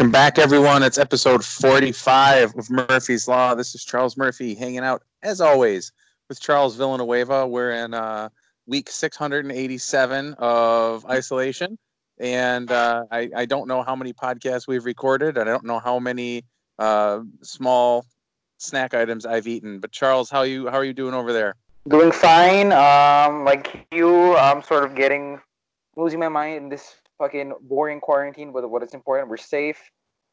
Welcome back, everyone. It's episode 45 of Murphy's Law. This is Charles Murphy hanging out, as always, with Charles Villanueva. We're in uh, week 687 of isolation. And uh, I, I, don't know how many podcasts we've recorded. I don't know how many uh, small snack items I've eaten. But Charles, how you how are you doing over there? Doing fine. Um, like you, I'm sort of getting losing my mind in this fucking boring quarantine. But what is important, we're safe.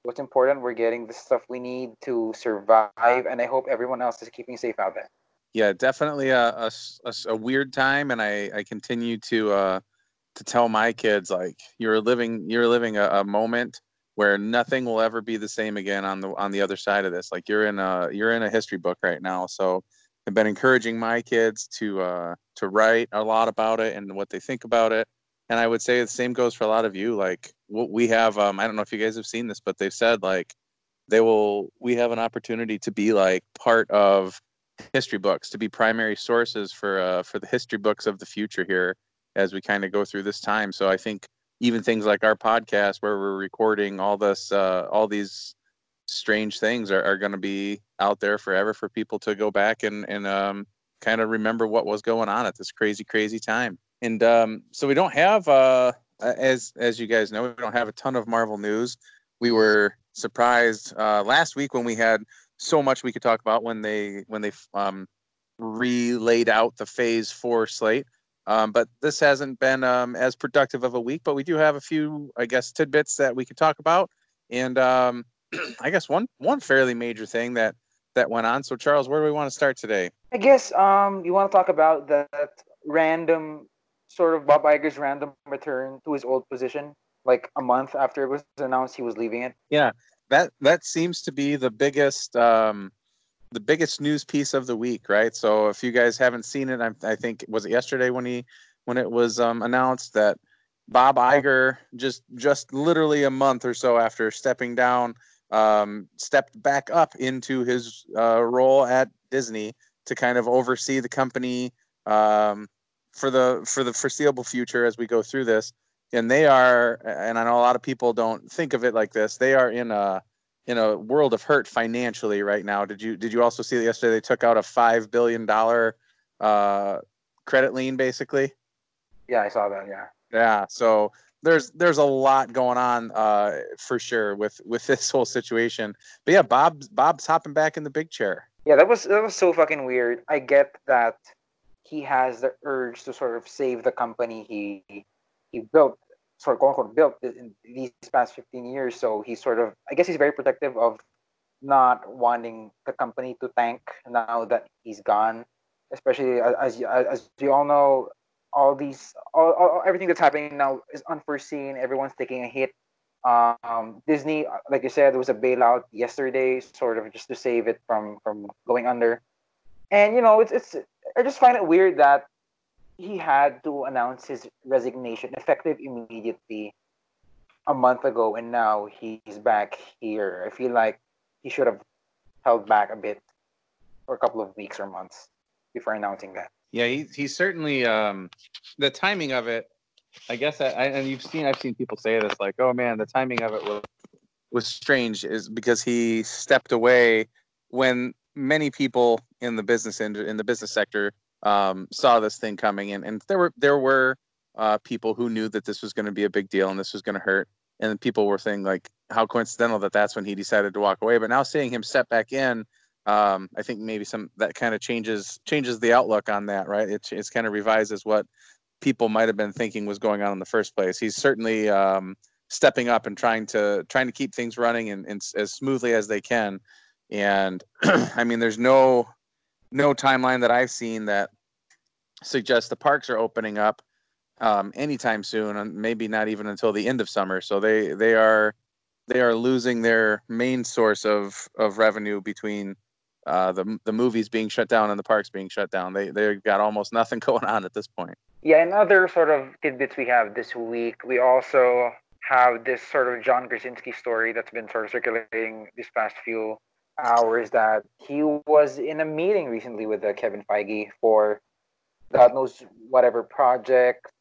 What's important, we're getting the stuff we need to survive, and I hope everyone else is keeping safe out there. Yeah, definitely a, a, a, a weird time, and I I continue to uh, to tell my kids like you're living you're living a, a moment where nothing will ever be the same again on the on the other side of this. Like you're in a you're in a history book right now. So I've been encouraging my kids to uh, to write a lot about it and what they think about it. And I would say the same goes for a lot of you. Like what we have, um, I don't know if you guys have seen this, but they've said like they will. We have an opportunity to be like part of history books, to be primary sources for uh, for the history books of the future here as we kind of go through this time. So I think even things like our podcast where we're recording all this uh, all these strange things are, are going to be out there forever for people to go back and and um, kind of remember what was going on at this crazy crazy time and um, so we don't have uh, as as you guys know we don't have a ton of marvel news we were surprised uh, last week when we had so much we could talk about when they when they um, relayed out the phase four slate um, but this hasn't been um, as productive of a week, but we do have a few, I guess, tidbits that we could talk about. And um, I guess one one fairly major thing that that went on. So, Charles, where do we want to start today? I guess um, you want to talk about that random sort of Bob Iger's random return to his old position, like a month after it was announced he was leaving it. Yeah, that that seems to be the biggest um, the biggest news piece of the week, right? So if you guys haven't seen it, I, I think was it yesterday when he when it was um, announced that Bob Iger just just literally a month or so after stepping down, um, stepped back up into his uh, role at Disney to kind of oversee the company um, for the for the foreseeable future as we go through this. And they are, and I know a lot of people don't think of it like this. They are in a in a world of hurt financially right now. Did you did you also see that yesterday they took out a five billion dollar uh, credit lien basically? Yeah, I saw that. Yeah. Yeah. So there's there's a lot going on uh, for sure with with this whole situation. But yeah, Bob Bob's hopping back in the big chair. Yeah, that was that was so fucking weird. I get that he has the urge to sort of save the company he he built sort of quote built in these past 15 years. So he's sort of, I guess he's very protective of not wanting the company to tank now that he's gone. Especially as as, as you all know, all these all, all everything that's happening now is unforeseen. Everyone's taking a hit. Um, Disney, like you said, there was a bailout yesterday, sort of just to save it from from going under. And you know, it's it's I just find it weird that he had to announce his resignation effective immediately a month ago and now he's back here. I feel like he should have held back a bit for a couple of weeks or months before announcing that. Yeah he, he's certainly um the timing of it i guess I, I, and you've seen i've seen people say this like oh man the timing of it was was strange is because he stepped away when many people in the business in, in the business sector um, saw this thing coming, and and there were there were uh, people who knew that this was going to be a big deal and this was going to hurt, and people were saying like, how coincidental that that's when he decided to walk away. But now seeing him step back in, um, I think maybe some that kind of changes changes the outlook on that, right? It it's kind of revises what people might have been thinking was going on in the first place. He's certainly um, stepping up and trying to trying to keep things running and, and as smoothly as they can. And I mean, there's no no timeline that I've seen that suggests the parks are opening up um, anytime soon, and maybe not even until the end of summer. So they they are they are losing their main source of of revenue between uh, the the movies being shut down and the parks being shut down. They they've got almost nothing going on at this point. Yeah, and other sort of tidbits we have this week. We also have this sort of John Krasinski story that's been sort of circulating these past few hours that he was in a meeting recently with uh, Kevin Feige for God knows whatever project.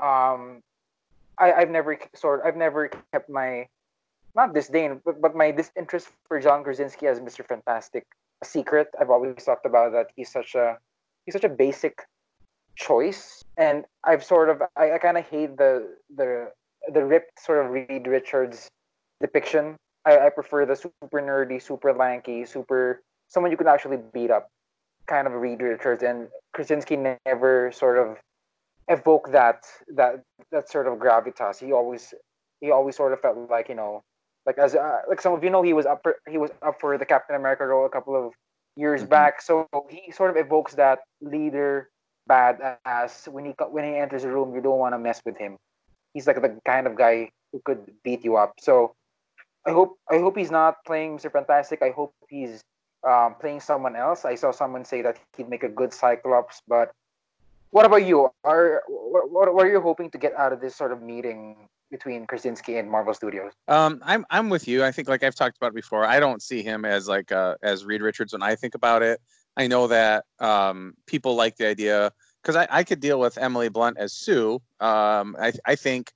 Um, I, I've never sort I've never kept my not disdain, but, but my disinterest for John Krasinski as Mr. Fantastic a secret. I've always talked about that he's such a he's such a basic choice, and I've sort of I, I kind of hate the the the ripped sort of Reed Richards depiction. I, I prefer the super nerdy, super lanky, super someone you can actually beat up kind of Reed Richards, and Krasinski never sort of evoke that that that sort of gravitas. He always he always sort of felt like you know like as uh, like some of you know he was up for, he was up for the Captain America role a couple of years mm-hmm. back. So he sort of evokes that leader badass. When he when he enters a room, you don't want to mess with him. He's like the kind of guy who could beat you up. So I hope I hope he's not playing Mr. Fantastic. I hope he's um, playing someone else. I saw someone say that he'd make a good Cyclops, but what about you? Are what, what are you hoping to get out of this sort of meeting between Krasinski and Marvel Studios? Um, I'm I'm with you. I think like I've talked about before. I don't see him as like uh, as Reed Richards when I think about it. I know that um, people like the idea because I, I could deal with Emily Blunt as Sue. Um, I I think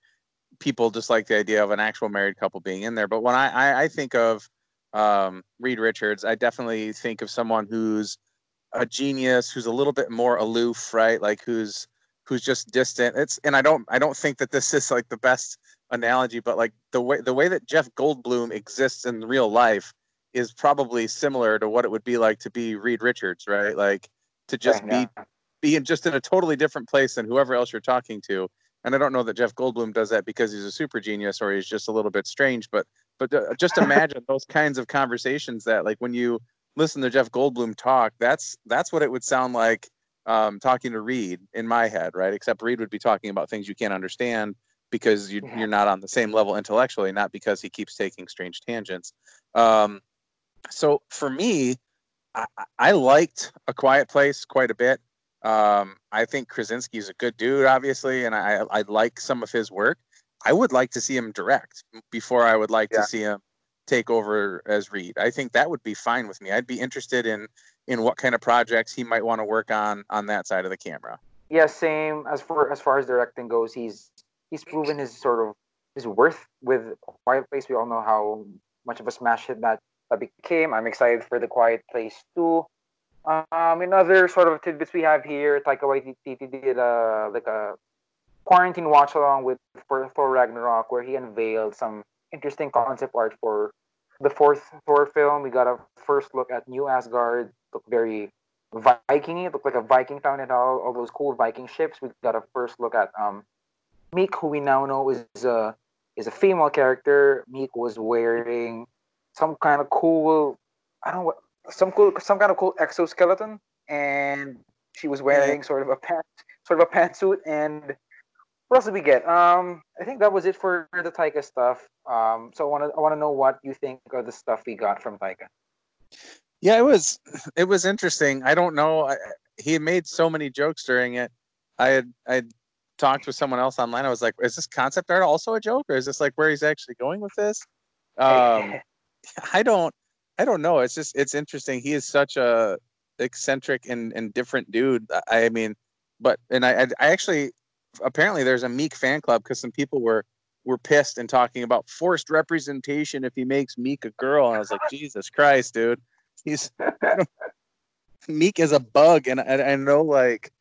people just like the idea of an actual married couple being in there. But when I I, I think of um, Reed Richards, I definitely think of someone who's a genius, who's a little bit more aloof, right? Like who's who's just distant. It's and I don't I don't think that this is like the best analogy, but like the way the way that Jeff Goldblum exists in real life is probably similar to what it would be like to be Reed Richards, right? Like to just yeah. be be in just in a totally different place than whoever else you're talking to. And I don't know that Jeff Goldblum does that because he's a super genius or he's just a little bit strange, but but uh, just imagine those kinds of conversations that like when you listen to Jeff Goldblum talk, that's that's what it would sound like um, talking to Reed in my head, right? Except Reed would be talking about things you can't understand because you, yeah. not on the same level intellectually, not because he keeps taking strange tangents. Um, so for me, I, I, liked A Quiet Place quite a bit. Um, I think Krasinski is a good dude, obviously, and I, I like some of his work. I would like to see him direct before I would like yeah. to see him take over as Reed. I think that would be fine with me. I'd be interested in in what kind of projects he might want to work on on that side of the camera. Yeah, same as far as far as directing goes. He's he's proven his sort of his worth with Quiet Place. We all know how much of a smash hit that that became. I'm excited for the Quiet Place too. Um, in other sort of tidbits we have here, Taika Waititi did a like a quarantine watch along with for Thor Ragnarok, where he unveiled some interesting concept art for the fourth Thor film. We got a first look at New Asgard. Looked very Viking. It looked like a Viking town and all, all those cool Viking ships. We got a first look at um, Miek, who we now know is a is a female character. Miek was wearing some kind of cool, I don't know what, some cool, some kind of cool exoskeleton, and she was wearing yeah. sort of a pant, sort of a pantsuit, and what else did we get? Um, I think that was it for the Taika stuff. Um, so I want to I want to know what you think of the stuff we got from Taika. Yeah, it was it was interesting. I don't know. I, he made so many jokes during it. I had I had talked with someone else online. I was like, "Is this concept art also a joke, or is this like where he's actually going with this?" Um, I don't I don't know. It's just it's interesting. He is such a eccentric and, and different dude. I mean, but and I I actually apparently there's a Miek fan club because some people were were pissed and talking about forced representation if he makes Miek a girl. And I was like, Jesus Christ, dude. He's Miek is a bug, and I, I know like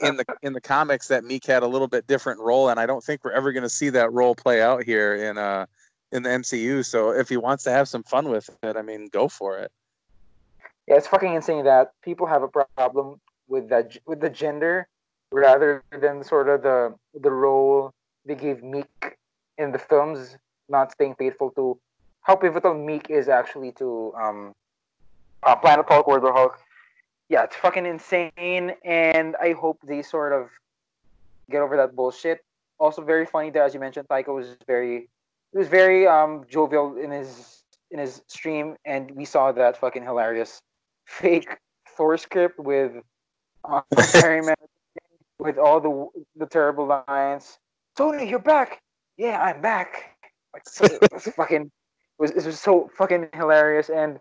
in the in the comics that Miek had a little bit different role, and I don't think we're ever going to see that role play out here in uh in the MCU. So if he wants to have some fun with it, I mean, go for it. Yeah, it's fucking insane that people have a problem with that with the gender rather than sort of the the role they gave Miek in the films, not staying faithful to how pivotal Miek is actually to um, uh, Planet Hulk, World Hulk. Yeah, it's fucking insane, and I hope they sort of get over that bullshit. Also, very funny that, as you mentioned, Taika was very, he was very um, jovial in his in his stream, and we saw that fucking hilarious fake Thor script with uh, Harry with all the the terrible lines. Tony, you're back. Yeah, I'm back. Like, so, it was fucking. It was, it was so fucking hilarious. And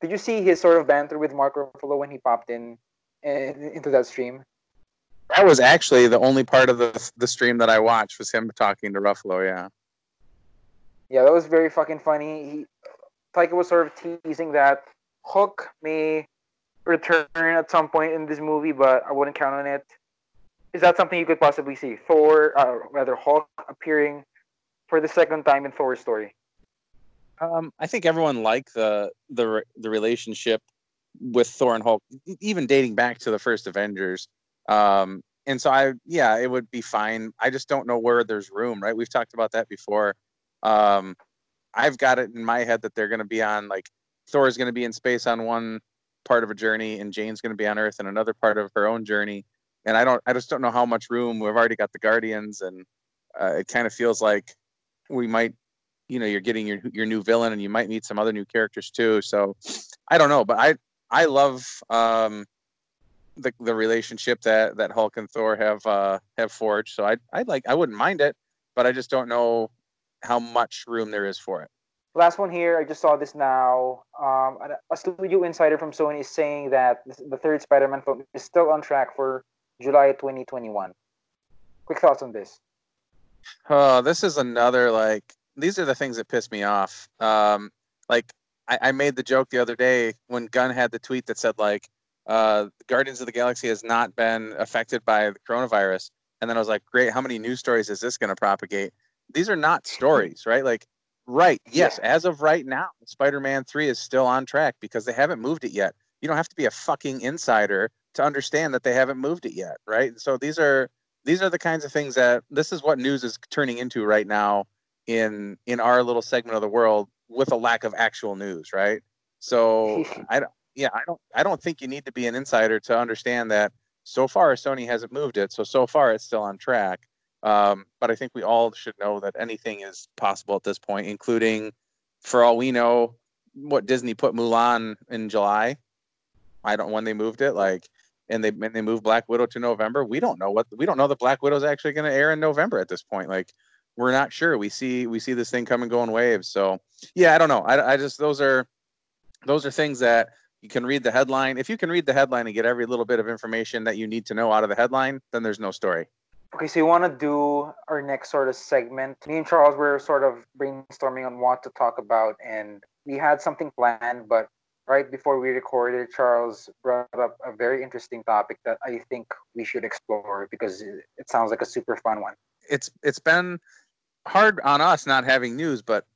did you see his sort of banter with Mark Ruffalo when he popped in uh, into that stream? That was actually the only part of the the stream that I watched was him talking to Ruffalo. Yeah. Yeah, that was very fucking funny. He, Taika was sort of teasing that Hulk may return at some point in this movie, but I wouldn't count on it. Is that something you could possibly see? Thor, uh, rather Hulk appearing for the second time in Thor's story. Um, I think everyone liked the the the relationship with Thor and Hulk, even dating back to the first Avengers. Um, and so I, yeah, it would be fine. I just don't know where there's room, right? We've talked about that before. Um, I've got it in my head that they're going to be on like Thor is going to be in space on one part of a journey, and Jane's going to be on Earth in another part of her own journey. And I don't, I just don't know how much room. We've already got the Guardians, and uh, it kind of feels like we might, you know, you're getting your your new villain, and you might meet some other new characters too. So I don't know, but I I love um, the the relationship that that Hulk and Thor have uh, have forged. So I I like I wouldn't mind it, but I just don't know how much room there is for it. Last one here. I just saw this now. Um, a studio insider from Sony is saying that the third Spider-Man film is still on track for July 2021. Quick thoughts on this? Oh, this is another like these are the things that piss me off. Um, like I, I made the joke the other day when Gunn had the tweet that said like uh, Guardians of the Galaxy has not been affected by the coronavirus, and then I was like, great, how many news stories is this going to propagate? These are not stories, right? Like Right. Yes. Yeah. As of right now, Spider Man 3 is still on track because they haven't moved it yet. You don't have to be a fucking insider to understand that they haven't moved it yet. Right. So these are these are the kinds of things that this is what news is turning into right now in in our little segment of the world with a lack of actual news. Right. So I don't yeah, I don't I don't think you need to be an insider to understand that so far Sony hasn't moved it. So so far it's still on track. Um, but I think we all should know that anything is possible at this point, including, for all we know, what Disney put Mulan in July. I don't when they moved it, like, and they and they moved Black Widow to November. We don't know what we don't know that Black Widow's actually going to air in November at this point. Like, we're not sure. We see we see this thing come and go in waves. So yeah, I don't know. I, I just those are those are things that you can read the headline. If you can read the headline and get every little bit of information that you need to know out of the headline, then there's no story. Okay, so you want to do our next sort of segment. Me and Charles were sort of brainstorming on what to talk about, and we had something planned, but right before we recorded, Charles brought up a very interesting topic that I think we should explore because it sounds like a super fun one. It's it's been hard on us not having news, but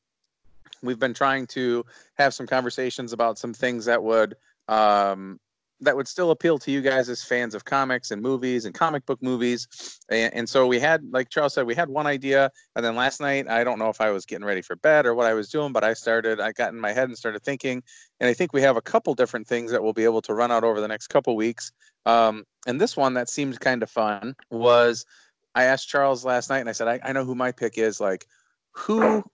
we've been trying to have some conversations about some things that would um, that would still appeal to you guys as fans of comics and movies and comic book movies. And, and, so we had, like Charles said, we had one idea. And then last night, I don't know if I was getting ready for bed or what I was doing, but I started, I got in my head and started thinking. And I think we have a couple different things that we'll be able to run out over the next couple weeks. Um, and this one that seemed kind of fun was I asked Charles last night and I said, I, I know who my pick is. Like, who,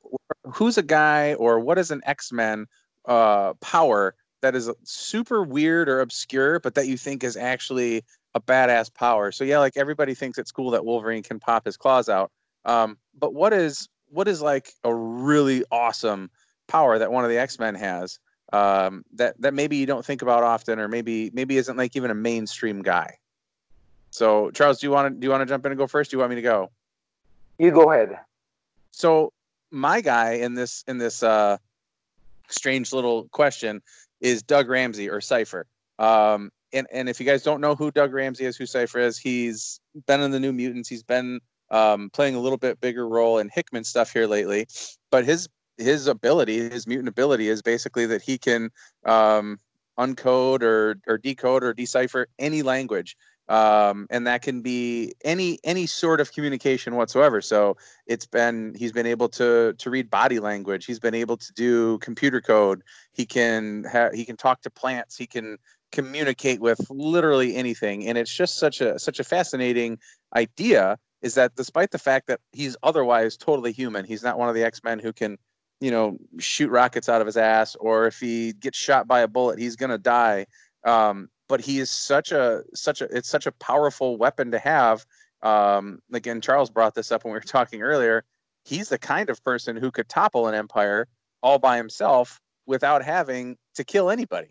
who's a guy or what is an X Men uh, power? That is super weird or obscure, but that you think is actually a badass power. So yeah, like everybody thinks it's cool that Wolverine can pop his claws out. Um, but what is what is like a really awesome power that one of the X Men has um, that that maybe you don't think about often, or maybe maybe isn't like even a mainstream guy. So Charles, do you want to do you want to jump in and go first? Do you want me to go? You go ahead. So my guy in this in this uh, strange little question is Doug Ramsey or Cypher. Um, and, and if you guys don't know who Doug Ramsey is, who Cypher is, he's been in the New Mutants. He's been um, playing a little bit bigger role in Hickman stuff here lately. But his his ability, his mutant ability, is basically that he can um, uncode or or decode or decipher any language um, and that can be any any sort of communication whatsoever. So it's been he's been able to to read body language. He's been able to do computer code. He can ha- he can talk to plants. He can communicate with literally anything. And it's just such a such a fascinating idea. Is that despite the fact that he's otherwise totally human, he's not one of the X Men who can you know shoot rockets out of his ass, or if he gets shot by a bullet, he's gonna die. Um, but he is such a such a it's such a powerful weapon to have. Um, again, Charles brought this up when we were talking earlier. He's the kind of person who could topple an empire all by himself without having to kill anybody.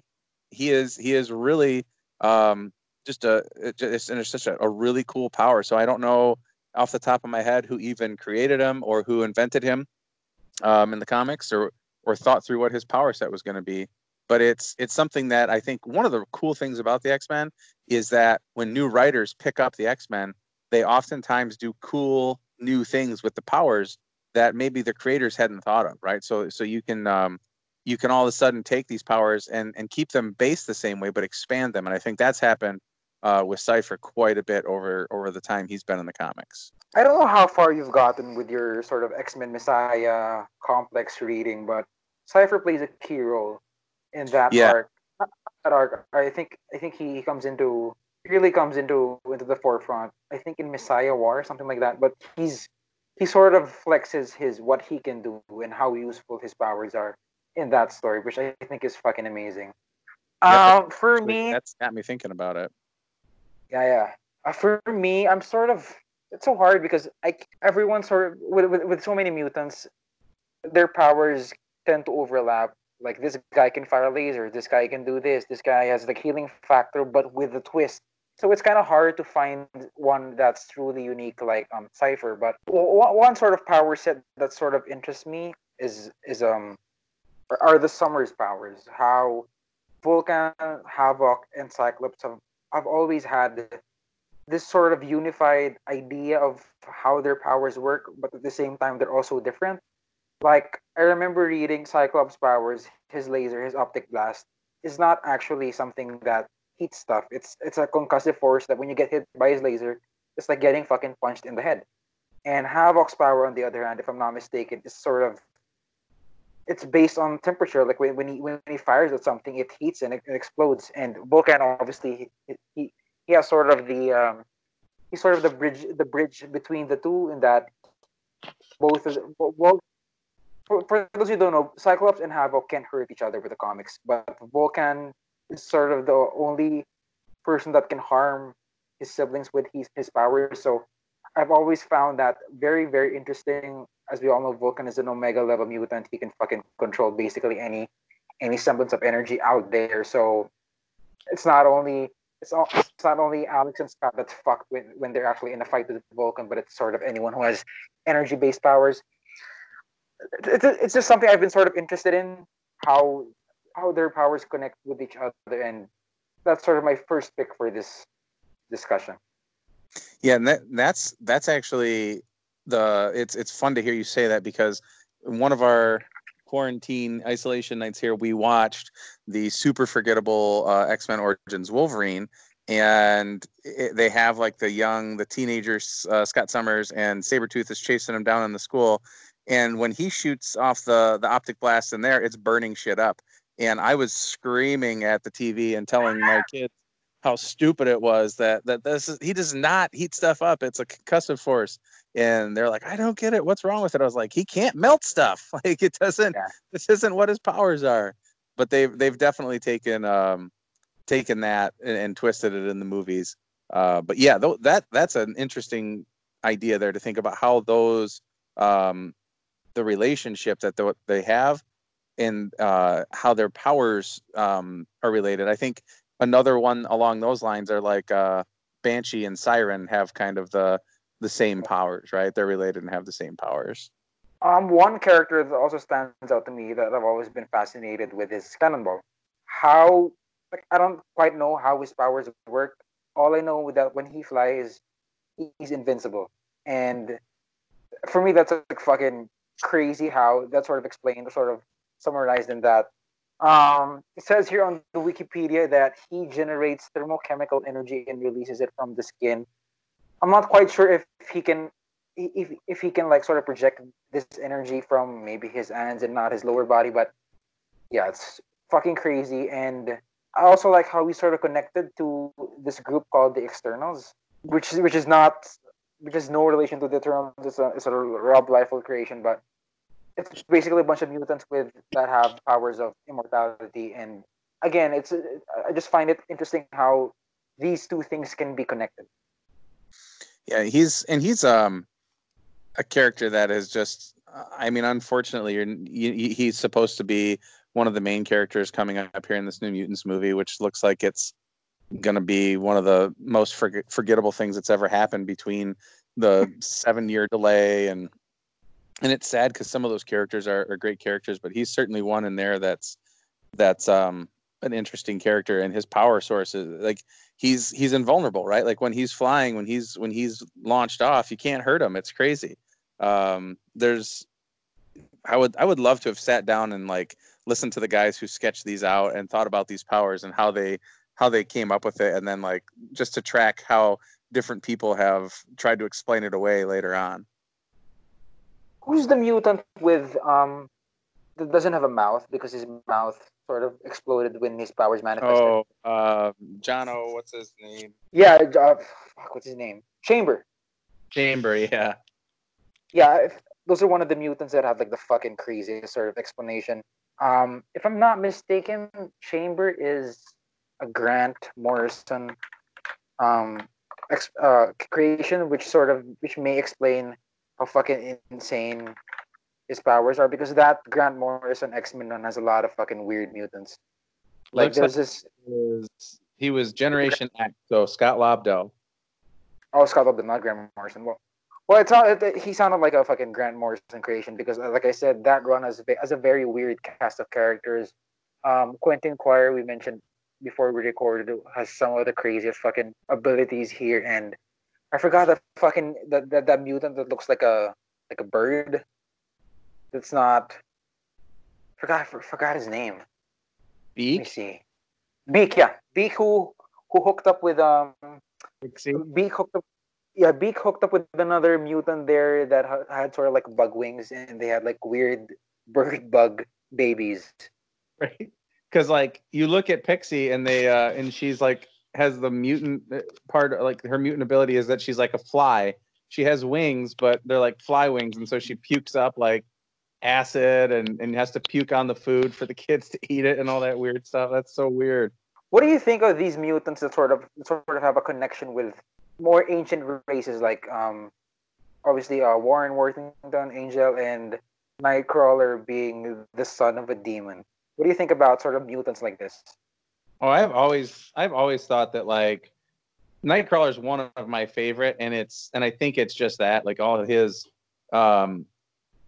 He is he is really um, just a it's, it's such a, a really cool power. So I don't know off the top of my head who even created him or who invented him, um, in the comics or or thought through what his power set was going to be. But it's it's something that I think one of the cool things about the X Men is that when new writers pick up the X Men, they oftentimes do cool new things with the powers that maybe the creators hadn't thought of, right? So so you can um, you can all of a sudden take these powers and and keep them based the same way, but expand them. And I think that's happened uh, with Cypher quite a bit over over the time he's been in the comics. I don't know how far you've gotten with your sort of X Men Messiah complex reading, but Cypher plays a key role in that yeah. arc. That arc, I think, I think he comes into really comes into into the forefront. I think in Messiah War or something like that. But he's he sort of flexes his what he can do and how useful his powers are in that story, which I think is fucking amazing. Yeah, um, for me, that's got me thinking about it. Yeah, yeah. Uh, for me, I'm sort of it's so hard because I everyone sort of with, with with so many mutants, their powers tend to overlap. Like this guy can fire a laser, this guy can do this, this guy has the healing factor, but with a twist. So it's kind of hard to find one that's truly unique, like um Cypher. But one sort of power set that sort of interests me is is um are the Summers powers. How Vulcan, Havoc, and Cyclops have, have always had this sort of unified idea of how their powers work, but at the same time they're also different. Like I remember reading Cyclops' powers, his laser, his optic blast is not actually something that heats stuff. It's it's a concussive force that when you get hit by his laser, it's like getting fucking punched in the head. And Havoc's power, on the other hand, if I'm not mistaken, is sort of it's based on temperature. Like when, when he when he fires at something, it heats and it, it explodes. And Vulcan obviously he, he he has sort of the um, he's sort of the bridge the bridge between the two in that both well for, for those who don't know, Cyclops and Havoc can't hurt each other with the comics, but Vulcan is sort of the only person that can harm his siblings with his, his powers. So I've always found that very, very interesting. As we all know, Vulcan is an Omega level mutant. He can fucking control basically any any semblance of energy out there. So it's not only it's, all, it's not only Alex and Scott that's fucked when, when they're actually in a fight with Vulcan, but it's sort of anyone who has energy based powers. It's, it's just something I've been sort of interested in how how their powers connect with each other, and that's sort of my first pick for this discussion. Yeah, and that, that's that's actually the it's it's fun to hear you say that because one of our quarantine isolation nights here, we watched the super forgettable uh, X Men Origins Wolverine, and it, they have like the young, the teenagers, uh, Scott Summers and Sabretooth is chasing him down in the school, and when he shoots off the the optic blast in there, it's burning shit up, and I was screaming at the TV and telling my kids how stupid it was that that this is he does not heat stuff up. It's a concussive force and they're like, I don't get it. What's wrong with it? I was like, he can't melt stuff. Like it doesn't. Yeah. This isn't what his powers are. But they've they've definitely taken um taken that and, and twisted it in the movies. Uh, but yeah, th- that that's an interesting idea there to think about how those um the relationship that th- they have and uh, how their powers um, are related. I think another one along those lines are like uh, Banshee and Siren have kind of the the same powers, right? They're related and have the same powers. Um, one character that also stands out to me that I've always been fascinated with is Cannonball. How like I don't quite know how his powers work. All I know is that when he flies, he's invincible, and for me that's like fucking crazy how that's sort of explained, or sort of summarized in that. Um, it says here on the Wikipedia that he generates thermochemical energy and releases it from the skin I'm not quite sure if he can if if he can like sort of project this energy from maybe his hands and not his lower body, but yeah, it's fucking crazy. And I also like how we sort of connected to this group called the Externals, which which is not which no relation to the Eternals. It's a it's a Rob Liefeld creation, but it's basically a bunch of mutants with that have powers of immortality. And again, it's I just find it interesting how these two things can be connected. Yeah, he's and he's um a character that is just. I mean, unfortunately, you're, you, he's supposed to be one of the main characters coming up here in this New Mutants movie, which looks like it's going to be one of the most forgettable things that's ever happened between the seven year delay and and it's sad because some of those characters are, are great characters, but he's certainly one in there that's that's um an interesting character and his power source is like he's he's invulnerable right? Like when he's flying when he's when he's launched off you can't hurt him. It's crazy. Um there's i would i would love to have sat down and like listened to the guys who sketched these out and thought about these powers and how they how they came up with it and then like just to track how different people have tried to explain it away later on who's the mutant with um that doesn't have a mouth because his mouth sort of exploded when his powers manifested. Oh, uh, Jono, what's his name? Yeah, uh, fuck, what's his name? Chamber. Chamber, yeah. Yeah, if, those are one of the mutants that have like the fucking craziest sort of explanation. Um, if I'm not mistaken, Chamber is a Grant Morrison um, ex- uh, creation, which sort of which may explain how fucking insane his powers are because that Grant Morrison X Men has a lot of fucking weird mutants. Like Looks there's like this. He was, he was Generation X, so Scott Lobdell. Oh, Scott Lobdell, not Grant Morrison. Well, well, it's not. It, he sounded like a fucking Grant Morrison creation because, uh, like I said, that run has has a very weird cast of characters. Um, Quentin Quire, we mentioned before we recorded, has some of the craziest fucking abilities here, and I forgot that fucking that that, that mutant that looks like a like a bird that's not. Forgot forgot his name. Beak. Let me see. Beak, yeah, Beak who who hooked up with um. Pixie. Beak hooked up. Yeah, Beak hooked up with another mutant there that had sort of like bug wings, and they had like weird bird bug babies. Right. Because like you look at Pixie and they uh and she's like has the mutant uh, part like her mutant ability is that she's like a fly. She has wings, but they're like fly wings, and so she pukes up like acid and, and has to puke on the food for the kids to eat it and all that weird stuff. That's so weird. What do you think of these mutants that sort of sort of have a connection with more ancient races like um obviously uh, Warren Worthington, Angel, and Nightcrawler being the son of a demon? What do you think about sort of mutants like this? Oh, I've always I've always thought that like Nightcrawler is one of my favorite, and it's and I think it's just that like all his um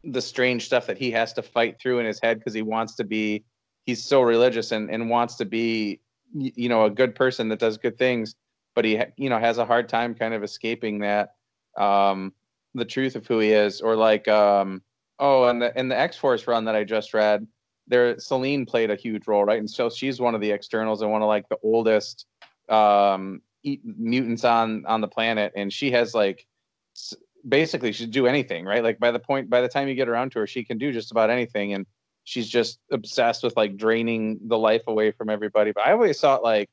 the strange stuff that he has to fight through in his head because he wants to be he's so religious and, and wants to be you know a good person that does good things but he you know has a hard time kind of escaping that um the truth of who he is or like um oh and the in the x-force run that i just read there selene played a huge role right and so she's one of the externals and one of like the oldest um mutants on on the planet and she has like basically she'd do anything, right? Like by the point by the time you get around to her, she can do just about anything, and she's just obsessed with like draining the life away from everybody. But I always thought like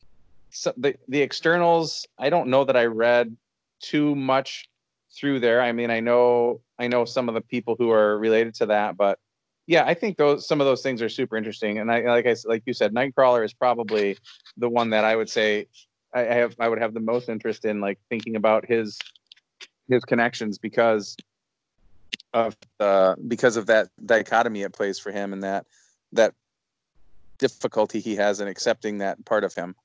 so the the externals. I don't know that I read too much through there. I mean, I know I know some of the people who are related to that, but yeah, I think those some of those things are super interesting. And I like I like you said, Nightcrawler is probably the one that I would say I have I would have the most interest in like thinking about his his connections because of because of that dichotomy it plays for him and that that difficulty he has in accepting that part of him.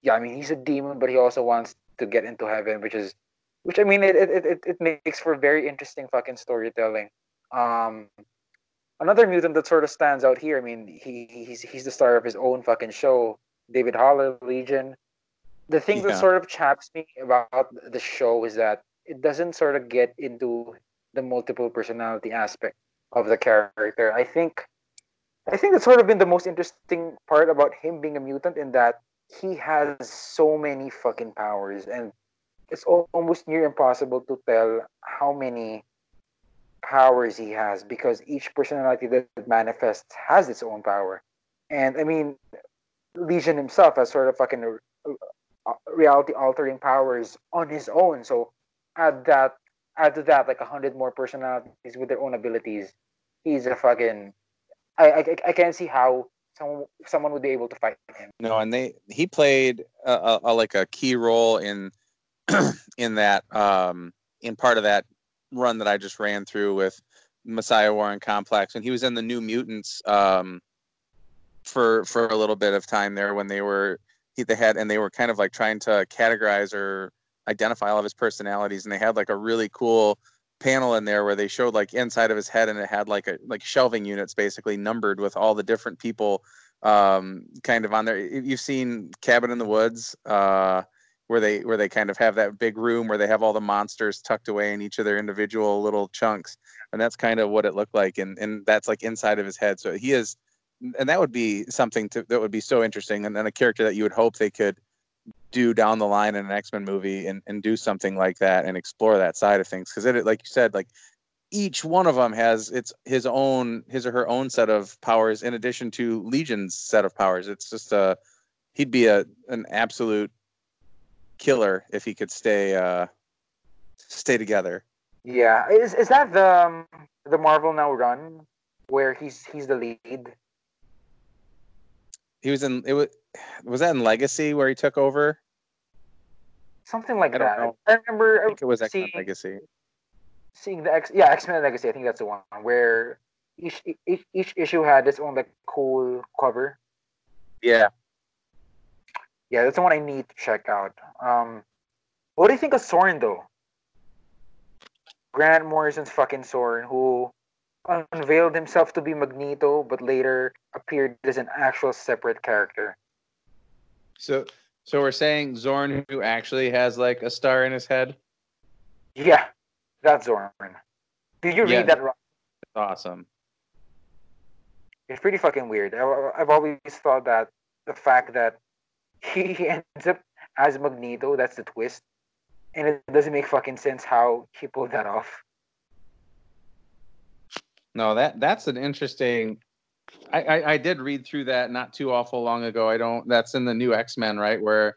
Yeah, I mean he's a demon, but he also wants to get into heaven, which is which I mean it it, it, it makes for very interesting fucking storytelling. Um another mutant that sort of stands out here, I mean, he he's he's the star of his own fucking show, David Haller Legion the thing yeah. that sort of chaps me about the show is that it doesn't sort of get into the multiple personality aspect of the character. I think I think that's sort of been the most interesting part about him being a mutant in that he has so many fucking powers and it's almost near impossible to tell how many powers he has because each personality that manifests has its own power. And I mean, Legion himself has sort of fucking uh, reality altering powers on his own. So add that add to that like a hundred more personalities with their own abilities. He's a fucking. I I, I can't see how someone someone would be able to fight him. No, and they he played a, a, a like a key role in in that um in part of that run that I just ran through with Messiah War and Complex, and he was in the New Mutants um for for a little bit of time there when they were he, they had and they were kind of like trying to categorize or identify all of his personalities and they had like a really cool panel in there where they showed like inside of his head and it had like a like shelving units basically numbered with all the different people um kind of on there. You've seen cabin in the woods uh where they where they kind of have that big room where they have all the monsters tucked away in each of their individual little chunks and that's kind of what it looked like and and that's like inside of his head so he is and that would be something to, that would be so interesting and then a character that you would hope they could do down the line in an x-men movie and, and do something like that and explore that side of things because it like you said like each one of them has its his own his or her own set of powers in addition to legion's set of powers. It's just a he'd be a an absolute killer if he could stay uh stay together Yeah, is is that the um, the Marvel now run where he's he's the lead? he was in it was was that in legacy where he took over Something like I don't that. know. I remember i think it was x-men legacy seeing the X yeah X Men Legacy. I think that's the one where each each, each issue had its own like cool cover. yeah Yeah, that's the one I need to check out. Um, what do you think of Xorn though? Grant Morrison's fucking Xorn, who unveiled himself to be Magneto, but later appeared as an actual separate character. so so we're saying Xorn who actually has like a star in his head Yeah, that's Xorn. Did you Yeah. read that? Wrong? That's awesome It's pretty fucking weird. I, I've always thought that the fact that he ends up as Magneto, that's the twist. And it doesn't make fucking sense how he pulled that off. No, that that's an interesting. I, I I did read through that not too awful long ago. I don't. That's in the new X Men, right? Where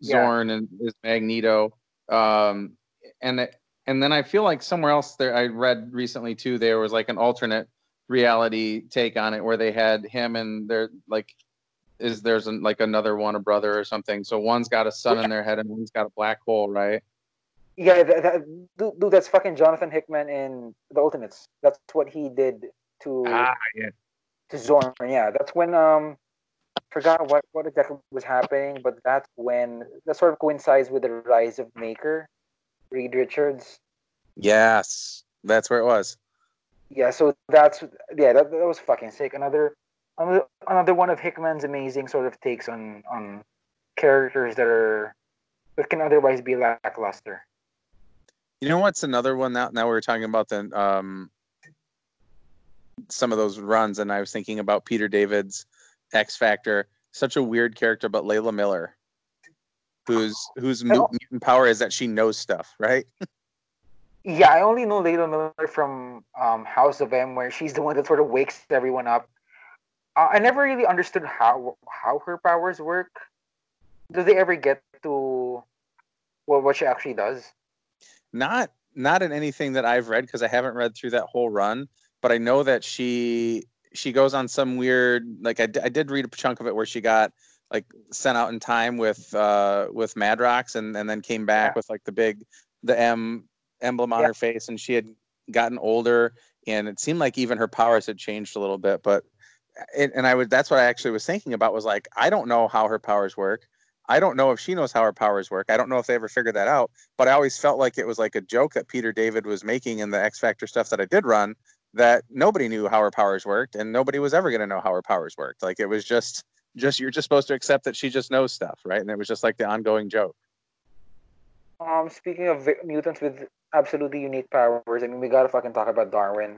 Yeah. Xorn and is Magneto. Um, and it, and then I feel like somewhere else there I read recently too. There was like an alternate reality take on it where they had him and their like is there's an, like another one a brother or something. So one's got a sun in their head and one's got a black hole, right? Yeah, that, that, dude, dude, that's fucking Jonathan Hickman in The Ultimates. That's what he did to Ah, yeah. to Xorn. Yeah, that's when um, forgot what what exactly was happening, but that's when that sort of coincides with the rise of Maker, Reed Richards. Yes, that's where it was. Yeah, so that's yeah, that, that was fucking sick. Another another another one of Hickman's amazing sort of takes on on characters that are that can otherwise be lackluster. You know what's another one now? Now we are talking about the um, some of those runs, and I was thinking about Peter David's X Factor. Such a weird character, but Layla Miller, whose whose mutant power is that she knows stuff, right? Yeah, I only know Layla Miller from um, House of M, where she's the one that sort of wakes everyone up. Uh, I never really understood how how her powers work. Do they ever get to well, what she actually does? Not not in anything that I've read because I haven't read through that whole run, but I know that she she goes on some weird like I, d- I did read a chunk of it where she got like sent out in time with uh with Madrox and and then came back Yeah. with like the big the M emblem on Yeah. her face and she had gotten older and it seemed like even her powers had changed a little bit but it, and I would that's what I actually was thinking about was like I don't know how her powers work. I don't know if she knows how her powers work. I don't know if they ever figured that out. But I always felt like it was like a joke that Peter David was making in the X Factor stuff that I did run that nobody knew how her powers worked and nobody was ever going to know how her powers worked. Like it was just just you're just supposed to accept that she just knows stuff, right? And it was just like the ongoing joke. Um, speaking of mutants with absolutely unique powers, I mean, we gotta fucking talk about Darwin,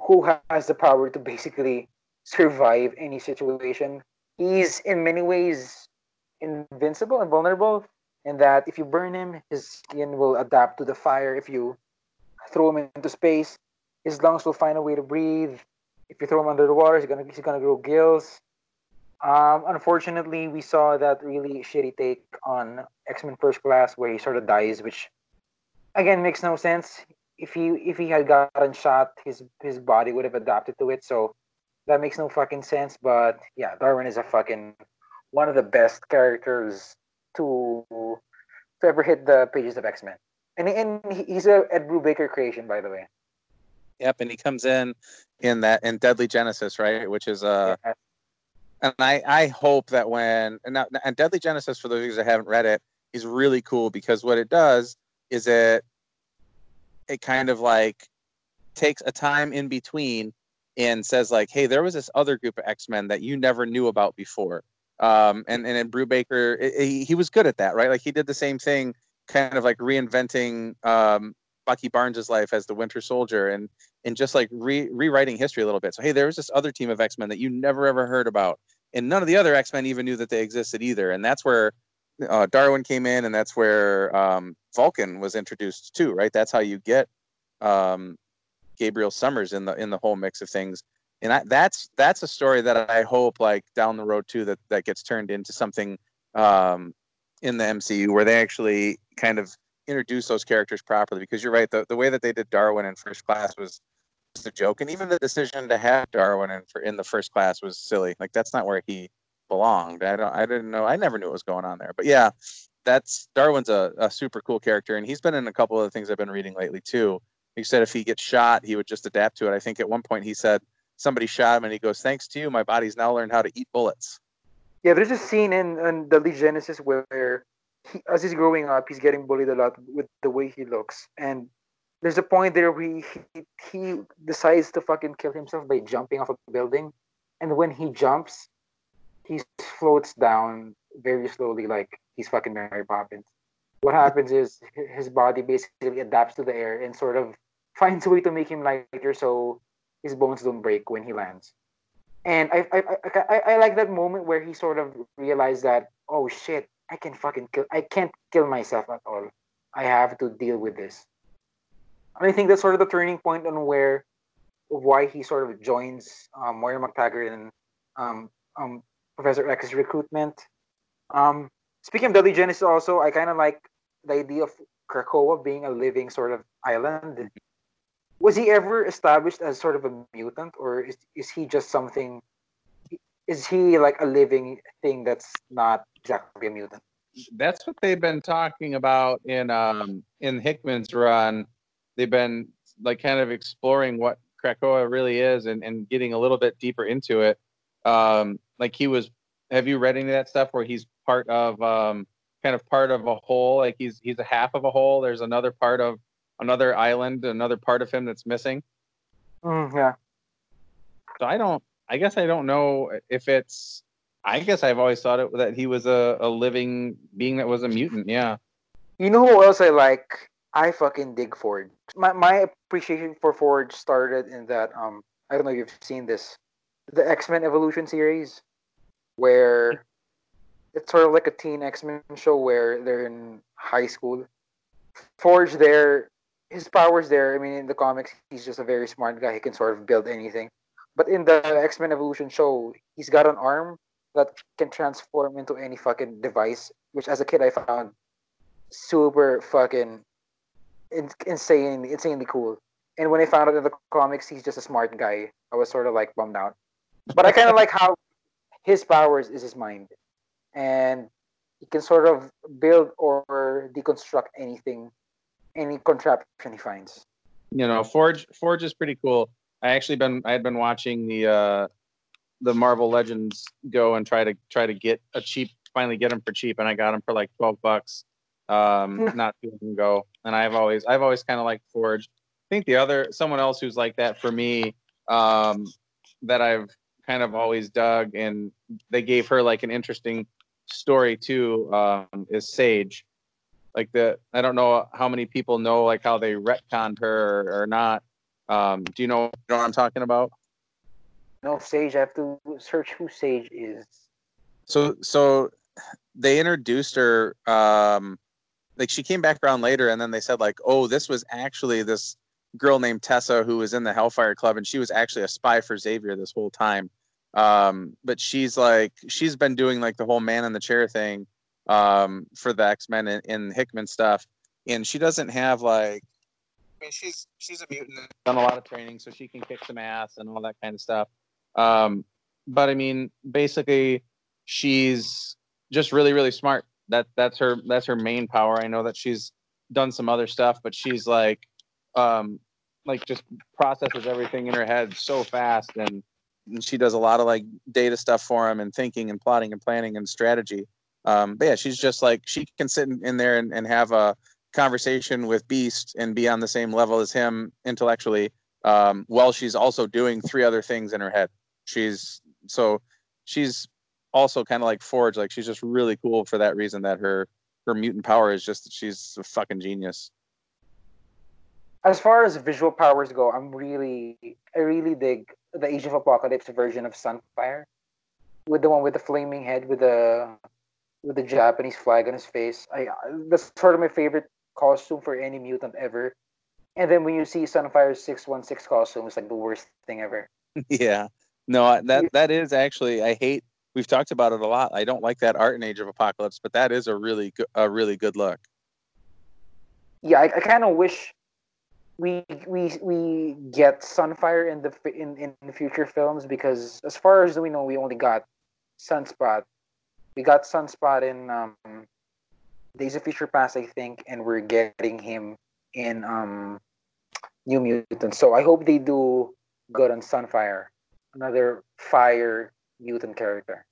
who has the power to basically survive any situation. He's in many ways invincible and vulnerable, in that if you burn him, his skin will adapt to the fire. If you throw him into space, his lungs will find a way to breathe. If you throw him under the water, he's gonna he's gonna grow gills. Um, unfortunately, we saw that really shitty take on X Men First Class where he sort of dies, which again makes no sense. If he if he had gotten shot, his his body would have adapted to it. So that makes no fucking sense. But yeah, Darwin is a fucking one of the best characters to to ever hit the pages of X Men, and and he's a Ed Brubaker creation, by the way. Yep, and he comes in in that in Deadly Genesis, right? Which is uh Yeah. and I I hope that when and, now, and Deadly Genesis for those of you that haven't read it is really cool because what it does is it it kind of like takes a time in between and says like, "Hey, there was this other group of X Men that you never knew about before." Um, and and then Brubaker, it, it, he was good at that, right? Like he did the same thing, kind of like reinventing um, Bucky Barnes' life as the Winter Soldier, and and just like re- rewriting history a little bit. So hey, there was this other team of X Men that you never ever heard about, and none of the other X Men even knew that they existed either. And that's where uh, Darwin came in, and that's where um, Vulcan was introduced too, right? That's how you get um, Gabriel Summers in the in the whole mix of things. And I, that's that's a story that I hope like down the road too that that gets turned into something um, in the MCU where they actually kind of introduce those characters properly. Because you're right, the, the way that they did Darwin in First Class was just a joke, and even the decision to have Darwin in for in the First Class was silly. Like that's not where he belonged. I don't I didn't know I never knew what was going on there. But yeah, that's Darwin's a, a super cool character, and he's been in a couple of the things I've been reading lately too. He said if he gets shot, he would just adapt to it. I think at one point he said somebody shot him, and he goes, "Thanks to you, my body's now learned how to eat bullets." Yeah, there's a scene in, in the Deadly Genesis where, he, as he's growing up, he's getting bullied a lot with the way he looks, and there's a point there where he, he, he decides to fucking kill himself by jumping off a building, and when he jumps, he floats down very slowly, like he's fucking Mary Poppins. What happens is his body basically adapts to the air and sort of finds a way to make him lighter so his bones don't break when he lands. And I I, I, I like that moment where he sort of realized that oh shit I can fucking kill I can't kill myself at all. I have to deal with this. And I think that's sort of the turning point on where why he sort of joins um, Moira MacTaggert and um, um, Professor X's recruitment. Um, speaking of Deadly Genesis, also I kind of like the idea of Krakoa being a living sort of island was he ever established as sort of a mutant or is, is he just something is he like a living thing that's not exactly a mutant? That's what they've been talking about in um in hickman's run. They've been like kind of exploring what krakoa really is and, and getting a little bit deeper into it. Um like he was have you read any of that stuff where he's part of um kind of part of a whole? Like he's he's a half of a whole. There's another part of another island, another part of him that's missing. Mm, yeah. So I don't. I guess I don't know if it's. I guess I've always thought it that he was a, a living being that was a mutant. Yeah. You know who else I like? I fucking dig Forge. My my appreciation for Forge started in that um I don't know if you've seen this, the X Men Evolution series, where it's sort of like a teen X Men show where they're in high school. Forge there his powers there. I mean, in the comics, he's just a very smart guy. He can sort of build anything. But in the X Men Evolution show, he's got an arm that can transform into any fucking device. Which, as a kid, I found super fucking insane, insanely cool. And when I found out in the comics, he's just a smart guy. I was sort of like bummed out. But I kind of like how his powers is his mind, and he can sort of build or deconstruct anything any contraption he finds. You know, Forge Forge is pretty cool. I actually been I had been watching the uh the Marvel Legends go and try to try to get a cheap finally get them for cheap and I got them for like 12 bucks um not too long ago and I've always I've always kind of liked Forge. I think the other someone else who's like that for me um that I've kind of always dug and they gave her like an interesting story too um is Sage like the I don't know how many people know like how they retconned her or, or not. Um, do you know, you know what I'm talking about? No, Sage. I have to search who Sage is. So so they introduced her. Um, like she came back around later, and then they said like, oh, this was actually this girl named Tessa who was in the Hellfire Club, and she was actually a spy for Xavier this whole time. Um, but she's like she's been doing like the whole man in the chair thing um, for the X Men and, Hickman stuff, and she doesn't have like. I mean, she's she's a mutant, done a lot of training, so she can kick some ass and all that kind of stuff. Um, but I mean, basically, she's just really really smart. That that's her that's her main power. I know that she's done some other stuff, but she's like, um, like just processes everything in her head so fast, and, and she does a lot of like data stuff for him, and thinking and plotting and planning and strategy. Um, but yeah, she's just like she can sit in, in there and, and have a conversation with Beast and be on the same level as him intellectually, um, while she's also doing three other things in her head. She's so she's also kind of like Forge, like she's just really cool for that reason that her her mutant power is just that she's a fucking genius. As far as visual powers go, I'm really I really dig the Age of Apocalypse version of Sunfire, with the one with the flaming head with the with the Japanese flag on his face. I that's sort of my favorite costume for any mutant ever. And then when you see Sunfire's six one six costume, it's like the worst thing ever. yeah, no, that that is actually I hate. We've talked about it a lot. I don't like that art in Age of Apocalypse, but that is a really good, a really good look. Yeah, I, I kind of wish we we we get Sunfire in the in in the future films because as far as we know, we only got Sunspot. We got Sunspot in um, Days of Future Past, I think, and we're getting him in um, New Mutants. So I hope they do good on Sunfire, another fire mutant character.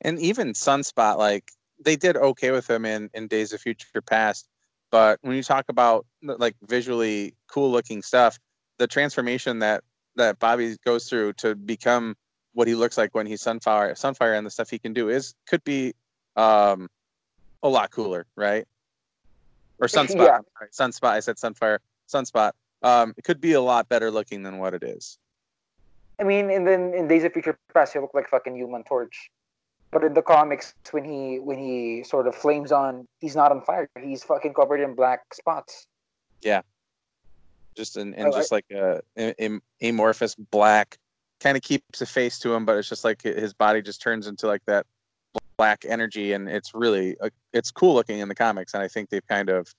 And even Sunspot, like they did okay with him in in Days of Future Past but when you talk about like visually cool looking stuff, the transformation that that Bobby goes through to become what he looks like when he's Sunfire, Sunfire, and the stuff he can do is could be um, a lot cooler, right? Or Sunspot. Yeah. Sunspot. I said Sunfire. Sunspot. Um, it could be a lot better looking than what it is. I mean, and then in Days of Future Past, he looked like fucking Human Torch. But in the comics, when he when he sort of flames on, he's not on fire. He's fucking covered in black spots. Yeah, just and oh, just I, like a, a, amorphous black kind of keeps a face to him, but it's just like his body just turns into like that black energy, and it's really uh, it's cool looking in the comics. And I think they've kind of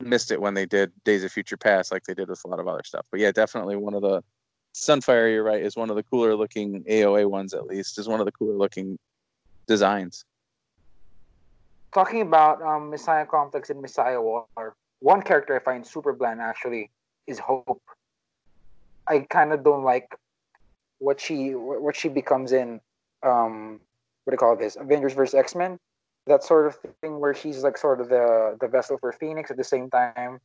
missed it when they did Days of Future Past, like they did with a lot of other stuff. But yeah, definitely one of the Sunfire. You're right, is one of the cooler looking AOA ones. At least is one of the cooler looking designs. Talking about um, Messiah Complex and Messiah War, one character I find super bland actually is Hope. I kind of don't like what she what she becomes in um what do you call this Avengers vs X Men that sort of thing where she's like sort of the the vessel for Phoenix at the same time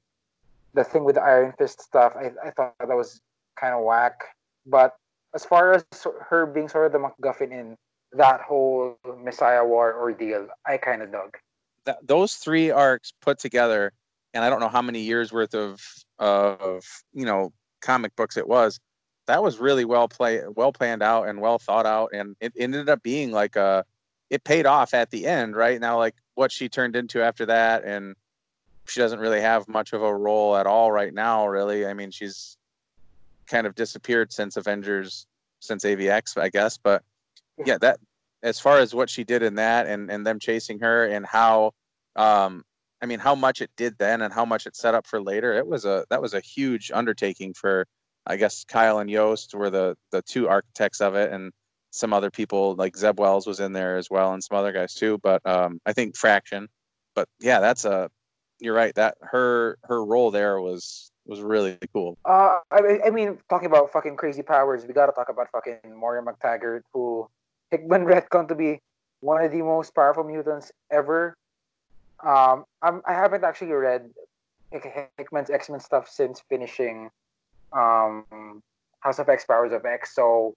the thing with the Iron Fist stuff I, I thought that was kind of whack but as far as her being sort of the MacGuffin in that whole Messiah War ordeal, I kind of dug. That, those three arcs put together, and I don't know how many years worth of of you know comic books it was. That was really well play, well planned out, and well thought out, and it ended up being like a. It paid off at the end, right now. Like what she turned into after that, and she doesn't really have much of a role at all right now. Really, I mean, she's kind of disappeared since Avengers, since AVX, I guess. But yeah, that as far as what she did in that and and them chasing her and how um I mean how much it did then and how much it set up for later, it was a that was a huge undertaking for I guess Kyle and Yost were the the two architects of it and some other people like Zeb Wells was in there as well and some other guys too. But um I think Fraction. But yeah, that's a you're right. That her her role there was was really cool. Uh, I, I mean, talking about fucking crazy powers, we gotta talk about fucking Moira MacTaggert, who Hickman retcon to be one of the most powerful mutants ever. Um, I'm, I haven't actually read Hickman's X Men stuff since finishing um, House of X, Powers of X. So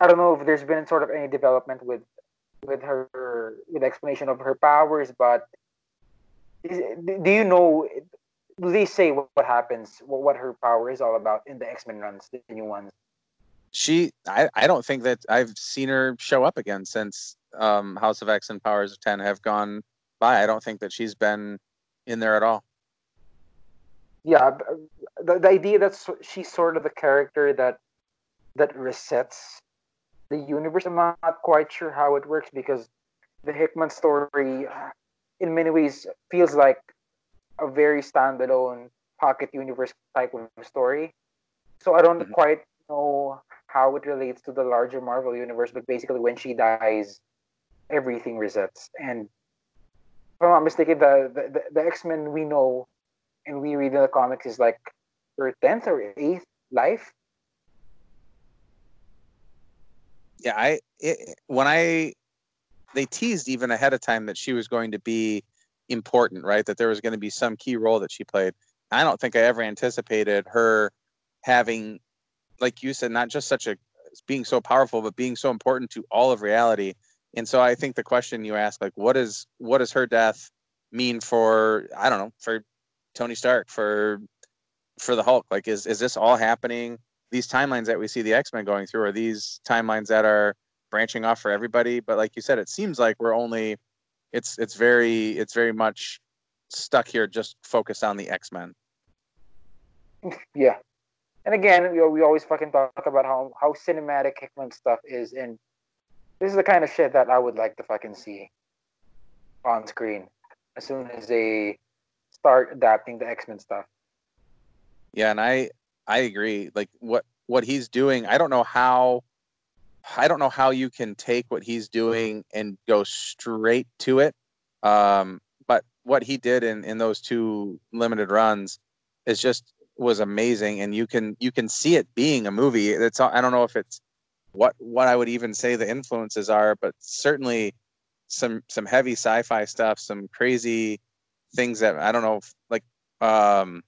I don't know if there's been sort of any development with with her with explanation of her powers, but is, do you know? Do they say what, what happens? What, what her power is all about in the X Men runs, the new ones? she I, I don't think that I've seen her show up again since um, House of X and Powers of Ten have gone by. I don't think that she's been in there at all. Yeah, the, the idea that she's sort of the character that that resets the universe. I'm not quite sure how it works because the Hickman story, in many ways, feels like a very standalone pocket universe type of story. So I don't mm-hmm. quite know how it relates to the larger Marvel universe, but basically when she dies, everything resets. And if I'm not mistaken, the, the, the X Men we know and we read in the comics is like her tenth or eighth life. Yeah, I it, when I they teased even ahead of time that she was going to be important, right? That there was going to be some key role that she played. I don't think I ever anticipated her having, like you said, not just such a being so powerful, but being so important to all of reality. And so I think the question you ask, like, what is what does her death mean for I don't know for Tony Stark for for the Hulk? Like, is is this all happening? These timelines that we see the X Men going through are these timelines that are branching off for everybody. But like you said, it seems like we're only it's it's very it's very much stuck here, just focused on the X Men. Yeah, and again, we, we always fucking talk about how how cinematic Hickman stuff is, and this is the kind of shit that I would like to fucking see on screen as soon as they start adapting the X Men stuff. Yeah, and I I agree. Like what what he's doing, I don't know how I don't know how you can take what he's doing and go straight to it. Um, but what he did in in those two limited runs is just was amazing and you can you can see it being a movie it's i don't know if it's what what i would even say the influences are but certainly some some heavy sci-fi stuff some crazy things that i don't know like um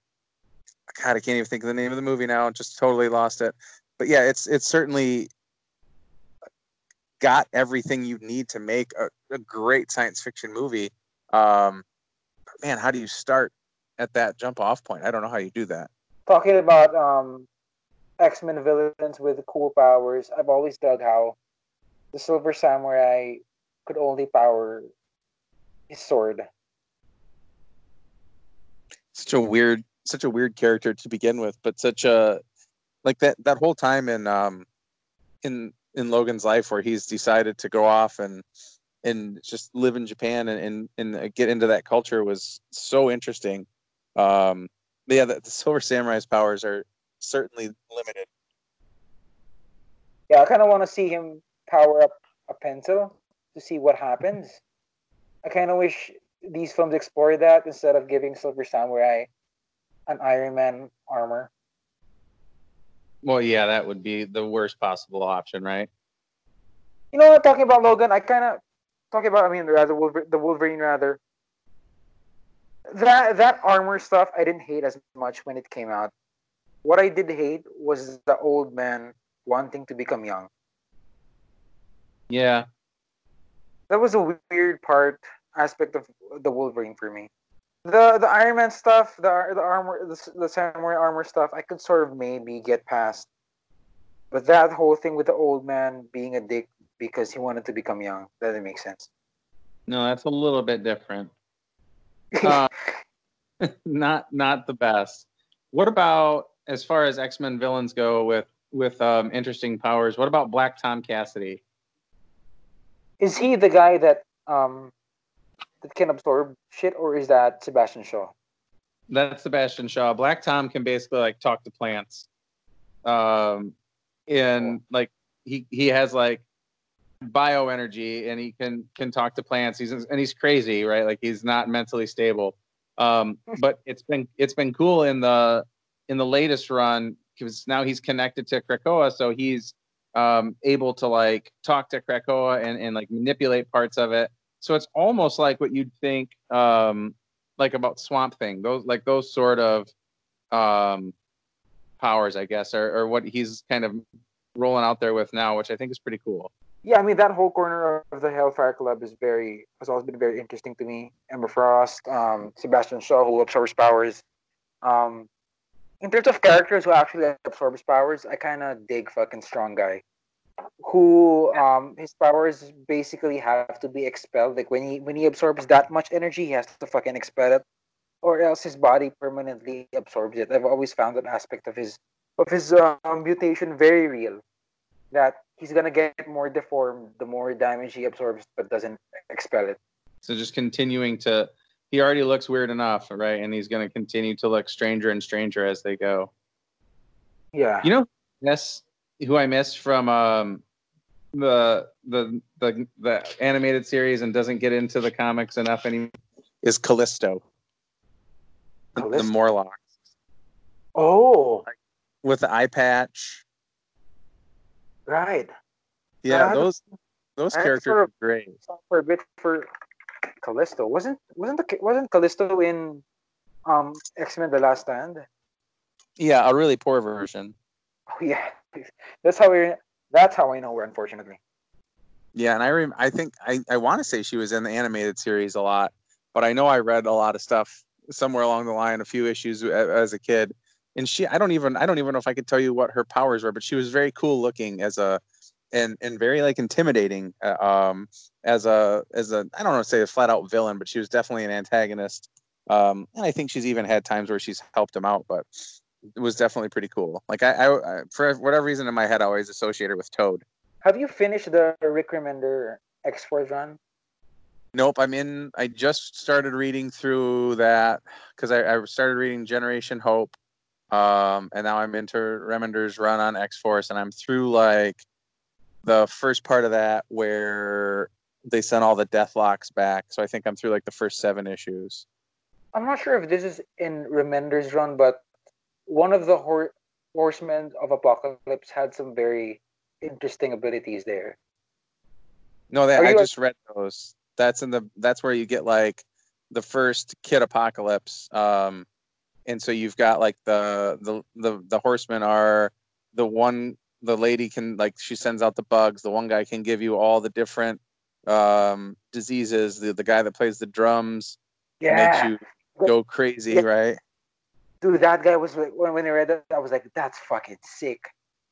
god i can't even think of the name of the movie now just totally lost it. But yeah it's it's certainly got everything you need to make a, a great science fiction movie. Um man how do you start at that jump off point? I don't know how you do that. Talking about um, X Men villains with cool powers, I've always dug how the Silver Samurai could only power his sword. Such a weird, such a weird character to begin with, but such a like that that whole time in um in in Logan's life where he's decided to go off and and just live in Japan and and, and get into that culture was so interesting. Um, yeah, the, the Silver Samurai's powers are certainly limited. Yeah, I kind of want to see him power up a pencil to see what happens. I kind of wish these films explore that instead of giving Silver Samurai an Iron Man armor. Well, yeah, that would be the worst possible option, right? You know what? Talking about Logan, I kind of talking about. I mean, rather the Wolverine, rather that that armor stuff I didn't hate as much when it came out. What I did hate was the old man wanting to become young. Yeah. That was a weird part aspect of the Wolverine for me. The the Iron Man stuff, the the armor, the, the samurai armor stuff, I could sort of maybe get past. But that whole thing with the old man being a dick because he wanted to become young, that didn't make sense. No, that's a little bit different uh, not not the best. What about as far as X Men villains go with with um, interesting powers? What about Black Tom Cassidy? Is he the guy that um that can absorb shit, or is that Sebastian Shaw? That's Sebastian Shaw. Black Tom can basically like talk to plants. Um, and like he he has like bioenergy and he can can talk to plants. He's and he's crazy, right? Like he's not mentally stable. Um, but it's been it's been cool in the in the latest run because now he's connected to Krakoa, so he's um, able to like talk to Krakoa and and like manipulate parts of it. So it's almost like what you'd think um, like about Swamp Thing. Those like those sort of um, powers, I guess, or, or what he's kind of rolling out there with now, which I think is pretty cool yeah, I mean that whole corner of the Hellfire Club is very has always been very interesting to me. Emma Frost, um, Sebastian Shaw, who absorbs powers. Um, in terms of characters who actually absorbs powers, I kind of dig fucking Strong Guy, who um, his powers basically have to be expelled. Like when he when he absorbs that much energy, he has to fucking expel it, or else his body permanently absorbs it. I've always found that aspect of his of his um, mutation very real. That he's gonna get more deformed the more damage he absorbs but doesn't expel it. So just continuing to he already looks weird enough, right? And he's gonna continue to look stranger and stranger as they go. Yeah. You know, yes, who I missed from um the the the the animated series and doesn't get into the comics enough anymore is Callisto. Callisto? The Morlock. Oh. With the eye patch Right. Yeah, those those characters are great. For a bit for Callisto. Wasn't wasn't the wasn't Callisto in um X Men: The Last Stand? Yeah, a really poor version. Oh yeah, that's how we. That's how I know her. Unfortunately. Yeah, and I rem- I think I I want to say she was in the animated series a lot, but I know I read a lot of stuff somewhere along the line, a few issues as a kid, and she I don't even I don't even know if I could tell you what her powers were, but she was very cool looking as a and and very like intimidating uh, um as a as a I don't know say a flat out villain, but she was definitely an antagonist. Um, and I think she's even had times where she's helped him out, but was definitely pretty cool. Like I, I, I for whatever reason in my head, I always associated it with Toad. Have you finished the Rick Remender X Force run? Nope, I'm in. I just started reading through that because I, I started reading Generation Hope, um, and now I'm into Remender's run on X Force, and I'm through like the first part of that where they sent all the Deathlocks back. So I think I'm through like the first seven issues. I'm not sure if this is in Remender's run, but one of the hor- horsemen of Apocalypse had some very interesting abilities there. No, that I just read those. That's in the. That's where you get like the first Kid Apocalypse. Um, and so you've got like the the the the horsemen are the one the lady can like she sends out the bugs. The one guy can give you all the different um, diseases. The the guy that plays the drums yeah. makes you go crazy, yeah. right? Dude, that guy was like when when I read that, I was like, that's fucking sick.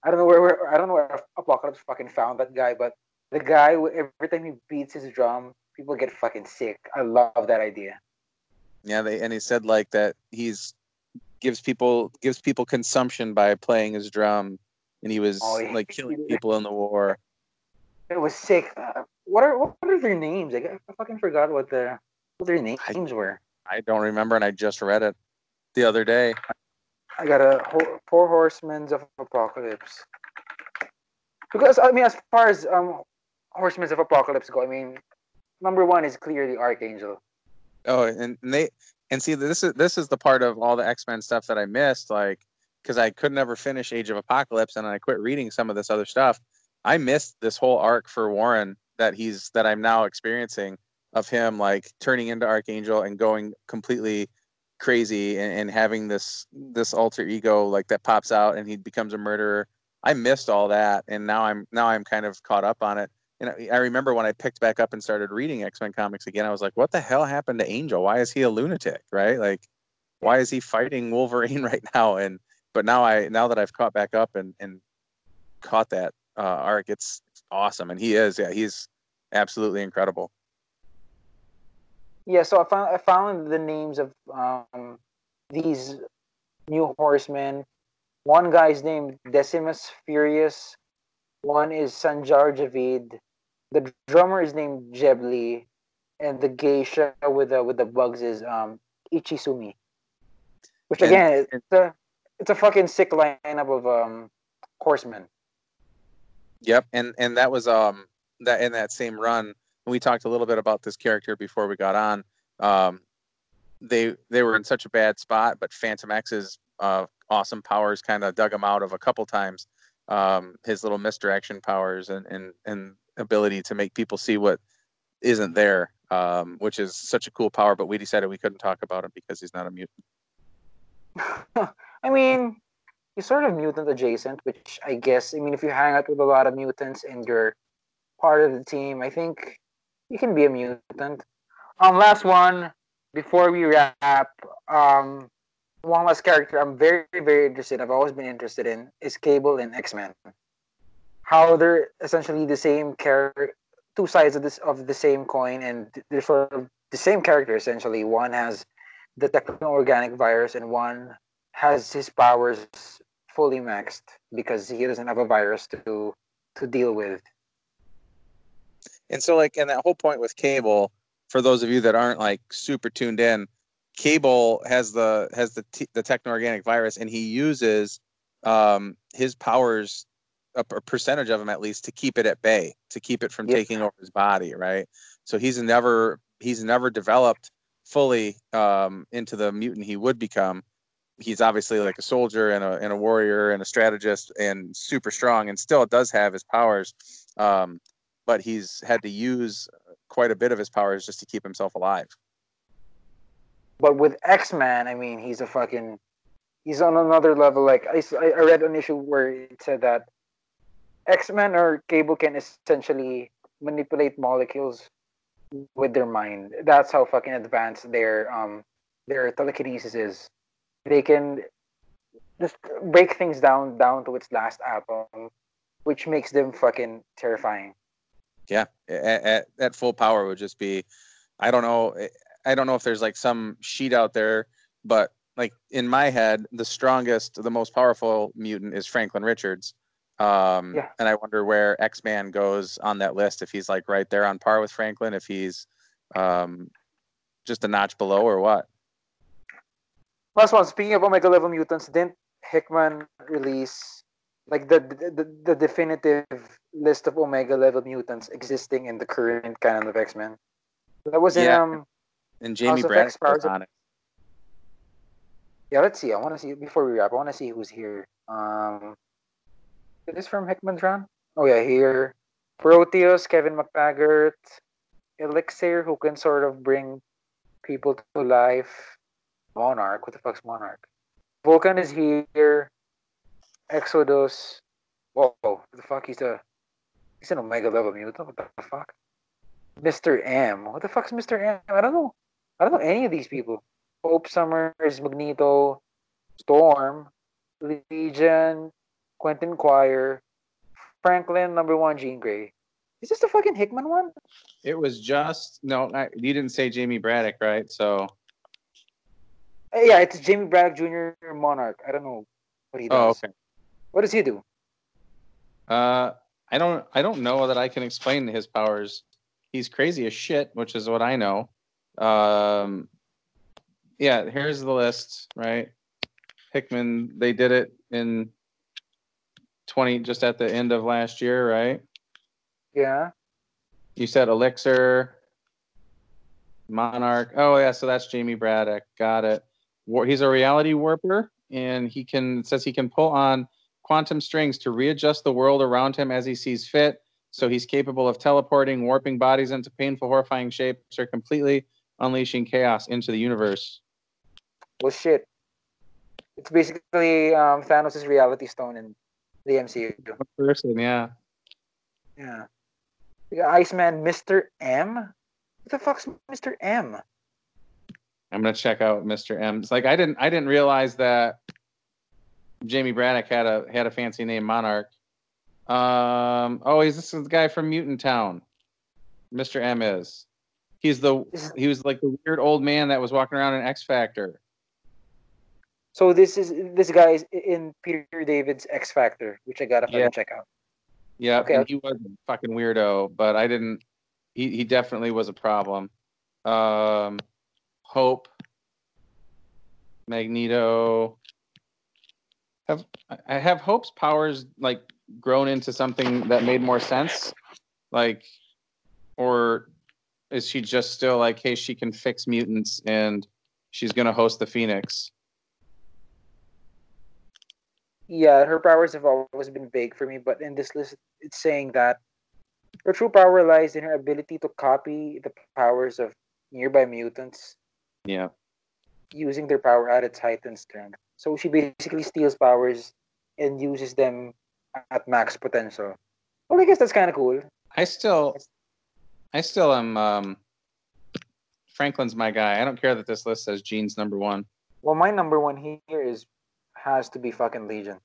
I don't know where, where I don't know where Apocalypse fucking found that guy, but the guy every time he beats his drum, people get fucking sick. I love that idea. Yeah, they and he said like that he's gives people gives people consumption by playing his drum and he was oh, yeah. like killing people in the war. It was sick. Uh, what are what are their names? I, I fucking forgot what the what their names I, were. I don't remember, and I just read it the other day. I got a Four Horsemen of Apocalypse. Because I mean, as far as um Horsemen of Apocalypse go, I mean, number one is clearly Archangel. Oh, and, and they and see this is this is the part of all the X Men stuff that I missed. Like because I could never finish Age of Apocalypse and I quit reading some of this other stuff. I missed this whole arc for Warren that he's that I'm now experiencing of him like turning into Archangel and going completely crazy and, and having this this alter ego like that pops out and he becomes a murderer. I missed all that and now I'm now I'm kind of caught up on it. And I remember when I picked back up and started reading X Men comics again, I was like, "What the hell happened to Angel? Why is he a lunatic? Right? Like, why is he fighting Wolverine right now?" And but now I now that I've caught back up and and caught that uh, arc, it's awesome, and he is yeah he's absolutely incredible. Yeah, so I found I found the names of um, these new horsemen. One guy's named Decimus Furius. One is Sanjar Javeed. The drummer is named Jebli, and the geisha with the with the bugs is um, Ichisumi. Which again, and, it's a it's a fucking sick lineup of um horsemen. Yep, and and that was um that in that same run we talked a little bit about this character before we got on. Um, they they were in such a bad spot, but Phantom X's uh, awesome powers kind of dug him out of a couple times. Um, his little misdirection powers and, and and ability to make people see what isn't there, um, which is such a cool power. But we decided we couldn't talk about him because he's not a mutant. I mean, he's sort of mutant adjacent, which I guess, I mean, if you hang out with a lot of mutants and you're part of the team, I think you can be a mutant. Um, last one before we wrap. Um, one last character I'm very, very interested. I've always been interested in is Cable in X Man. How they're essentially the same character, two sides of this of the same coin, and they're sort of the same character essentially. One has the techno organic virus, and one has his powers fully maxed because he doesn't have a virus to to deal with. And so, like, and that whole point with Cable, for those of you that aren't like super tuned in, Cable has the has the t- the techno organic virus, and he uses um, his powers, a, a, percentage of them at least, to keep it at bay, to keep it from yep. taking over his body, right? So he's never he's never developed fully um, into the mutant he would become he's obviously like a soldier and a, and a warrior and a strategist and super strong and still does have his powers um, but he's had to use quite a bit of his powers just to keep himself alive. But with X Man, I mean, he's a fucking, he's on another level. Like I I read an issue where it said that X Man or Cable can essentially manipulate molecules with their mind. That's how fucking advanced their um their telekinesis is. They can just break things down down to its last atom, which makes them fucking terrifying. Yeah, at, at, at full power would just be, I don't know, I don't know if there's like some sheet out there, but like in my head, the strongest, the most powerful mutant is Franklin Richards. Um, Yeah. And I wonder where X Man goes on that list. If he's like right there on par with Franklin, if he's um, just a notch below or what. Last one. Speaking of Omega level mutants, didn't Hickman release like the the, the, definitive list of Omega level mutants existing in the current canon of X Men? That was in Yeah. um And Jamie was on it. yeah. Let's see. I want to see before we wrap. I want to see who's here. Um, is this from Hickman's run? Oh yeah, here. Proteus, Kevin MacTaggert, Elixir, who can sort of bring people to life. Monarch, what the fuck's Monarch? Vulcan is here. Exodus. Whoa, what the fuck? He's a he's an Omega level mutant. What the fuck? Mr. M. What the fuck's Mr. M? I don't know. I don't know any of these people. Hope Summers, Magneto, Storm, Legion, Quentin Quire, Franklin, number one, Jean Grey. Is this the fucking Hickman one? It was just no. I, you didn't say Jamie Braddock, right? So Uh, yeah, it's Jamie Braddock Jr. Monarch. I don't know what he does. oh, does. okay. What does he do? Uh, I don't. I don't know that I can explain his powers. He's crazy as shit, which is what I know. Um, yeah. Here's the list, right? Hickman. They did it in twenty, just at the end of last year, right? Yeah. You said Elixir, Monarch. Oh yeah, so that's Jamie Braddock. Got it. War- He's a reality warper, and he can says he can pull on quantum strings to readjust the world around him as he sees fit. So he's capable of teleporting, warping bodies into painful, horrifying shapes, or completely unleashing chaos into the universe. Well, shit. It's basically um, Thanos' reality stone in the MCU. Person, yeah. Yeah. Iceman, Mr. M? What the fuck's Mr. M? I'm gonna check out Mr. M. It's like I didn't I didn't realize that Jamie Braddock had a had a fancy name, Monarch. Um, oh, he's this is the guy from Mutant Town. Mr. M is. He's the he was like the weird old man that was walking around in X Factor. So this is this guy is in Peter David's X Factor, which I gotta fucking Yeah. check out. Yeah, Okay. and he was a fucking weirdo, but I didn't. He he definitely was a problem. Um, Hope, Magneto. Have I have Hope's powers like grown into something that made more sense, like, or is she just still like, hey, she can fix mutants and she's gonna host the Phoenix? Yeah, her powers have always been vague for me, but in this list, it's saying that her true power lies in her ability to copy the powers of nearby mutants Yeah. Using their power at its height and strength. So she basically steals powers and uses them at max potential. Well, I guess that's kind of cool. I still, I still am. Um, Franklin's my guy. I don't care that this list says Jean's number one. Well, my number one here is has to be fucking Legion.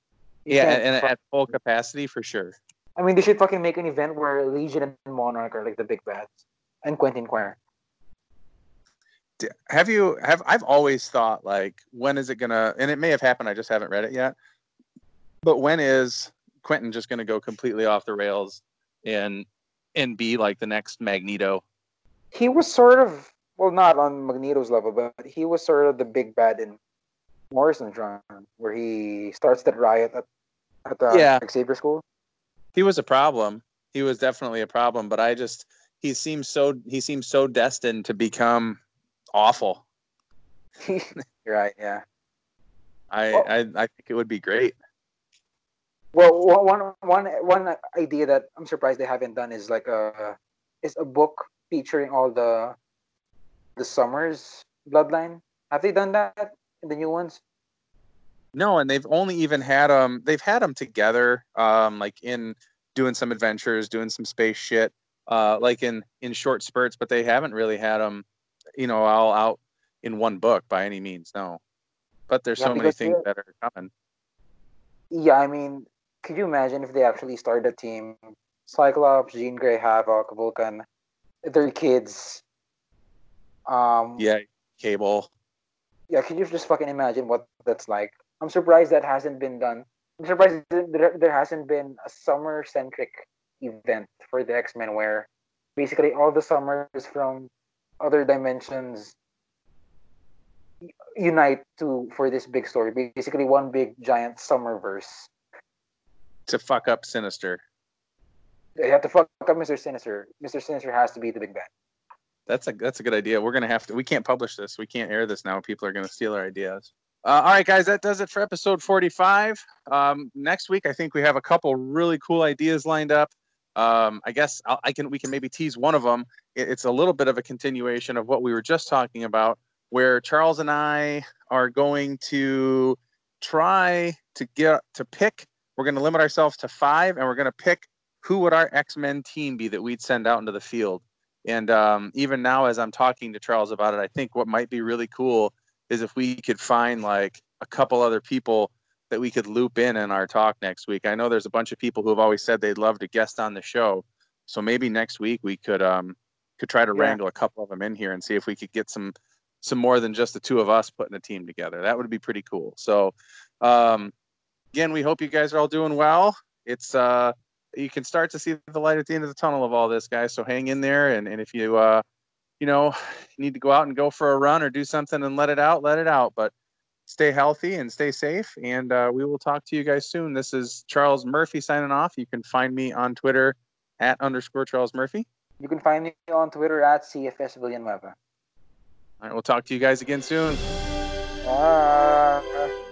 You Yeah, and, and fuck- at full capacity for sure. I mean, they should fucking make an event where Legion and Monarch are like the big bads, and Quentin Quire. Have you have I've always thought like when is it gonna and it may have happened, I just haven't read it yet. But when is Quentin just gonna go completely off the rails and and be like the next Magneto? He was sort of well, not on Magneto's level, but he was sort of the big bad in Morrison's run, where he starts that riot at at the Yeah. Xavier School. He was a problem. He was definitely a problem, but I just he seems so he seems so destined to become awful. Right, yeah. I, Well- I I think it would be great. Well, one one one idea that I'm surprised they haven't done is like a is a book featuring all the the Summers bloodline. Have they done that in the new ones? No, and they've only even had them. They've had them together, um, like in doing some adventures, doing some space shit, uh, like in in short spurts. But they haven't really had them, you know, all out in one book by any means. No, but there's yeah, so many things that are coming. Yeah, I mean, could you imagine if they actually started a team? Cyclops, Jean Grey, Havoc, Vulcan, their kids. Um, yeah, Cable. Yeah, can you just fucking imagine what that's like? I'm surprised that hasn't been done. I'm surprised there, there hasn't been a summer centric event for the X Men where basically all the summers from other dimensions unite to for this big story. Basically, one big giant summer verse. To fuck up Sinister. You have to fuck up Mister Sinister. Mister Sinister has to be the big bad. That's a that's a good idea. We're gonna have to. We can't publish this. We can't air this now. People are gonna steal our ideas. Uh, all right, guys, that does it for episode 45. Um, next week, I think we have a couple really cool ideas lined up. Um, I guess I'll, i can we can maybe tease one of them. It, it's a little bit of a continuation of what we were just talking about, where Charles and I are going to try to get to pick. We're going to limit ourselves to five, and we're going to pick who would our X Men team be that we'd send out into the field. And um, even now, as I'm talking to Charles about it, I think what might be really cool is if we could find like a couple other people that we could loop in in our talk next week. I know there's a bunch of people who have always said they'd love to guest on the show, so maybe next week we could um could try to yeah. wrangle a couple of them in here and see if we could get some some more than just the two of us putting a team together. That would be pretty cool. So um again, we hope you guys are all doing well. It's uh you can start to see the light at the end of the tunnel of all this, guys. So hang in there and, and if you uh you know, need to go out and go for a run or do something and let it out, let it out. But stay healthy and stay safe. And uh, we will talk to you guys soon. This is Charles Murphy signing off. You can find me on Twitter at underscore Charles Murphy. You can find me on Twitter at CFS Villanueva. All right, we'll talk to you guys again soon. Uh...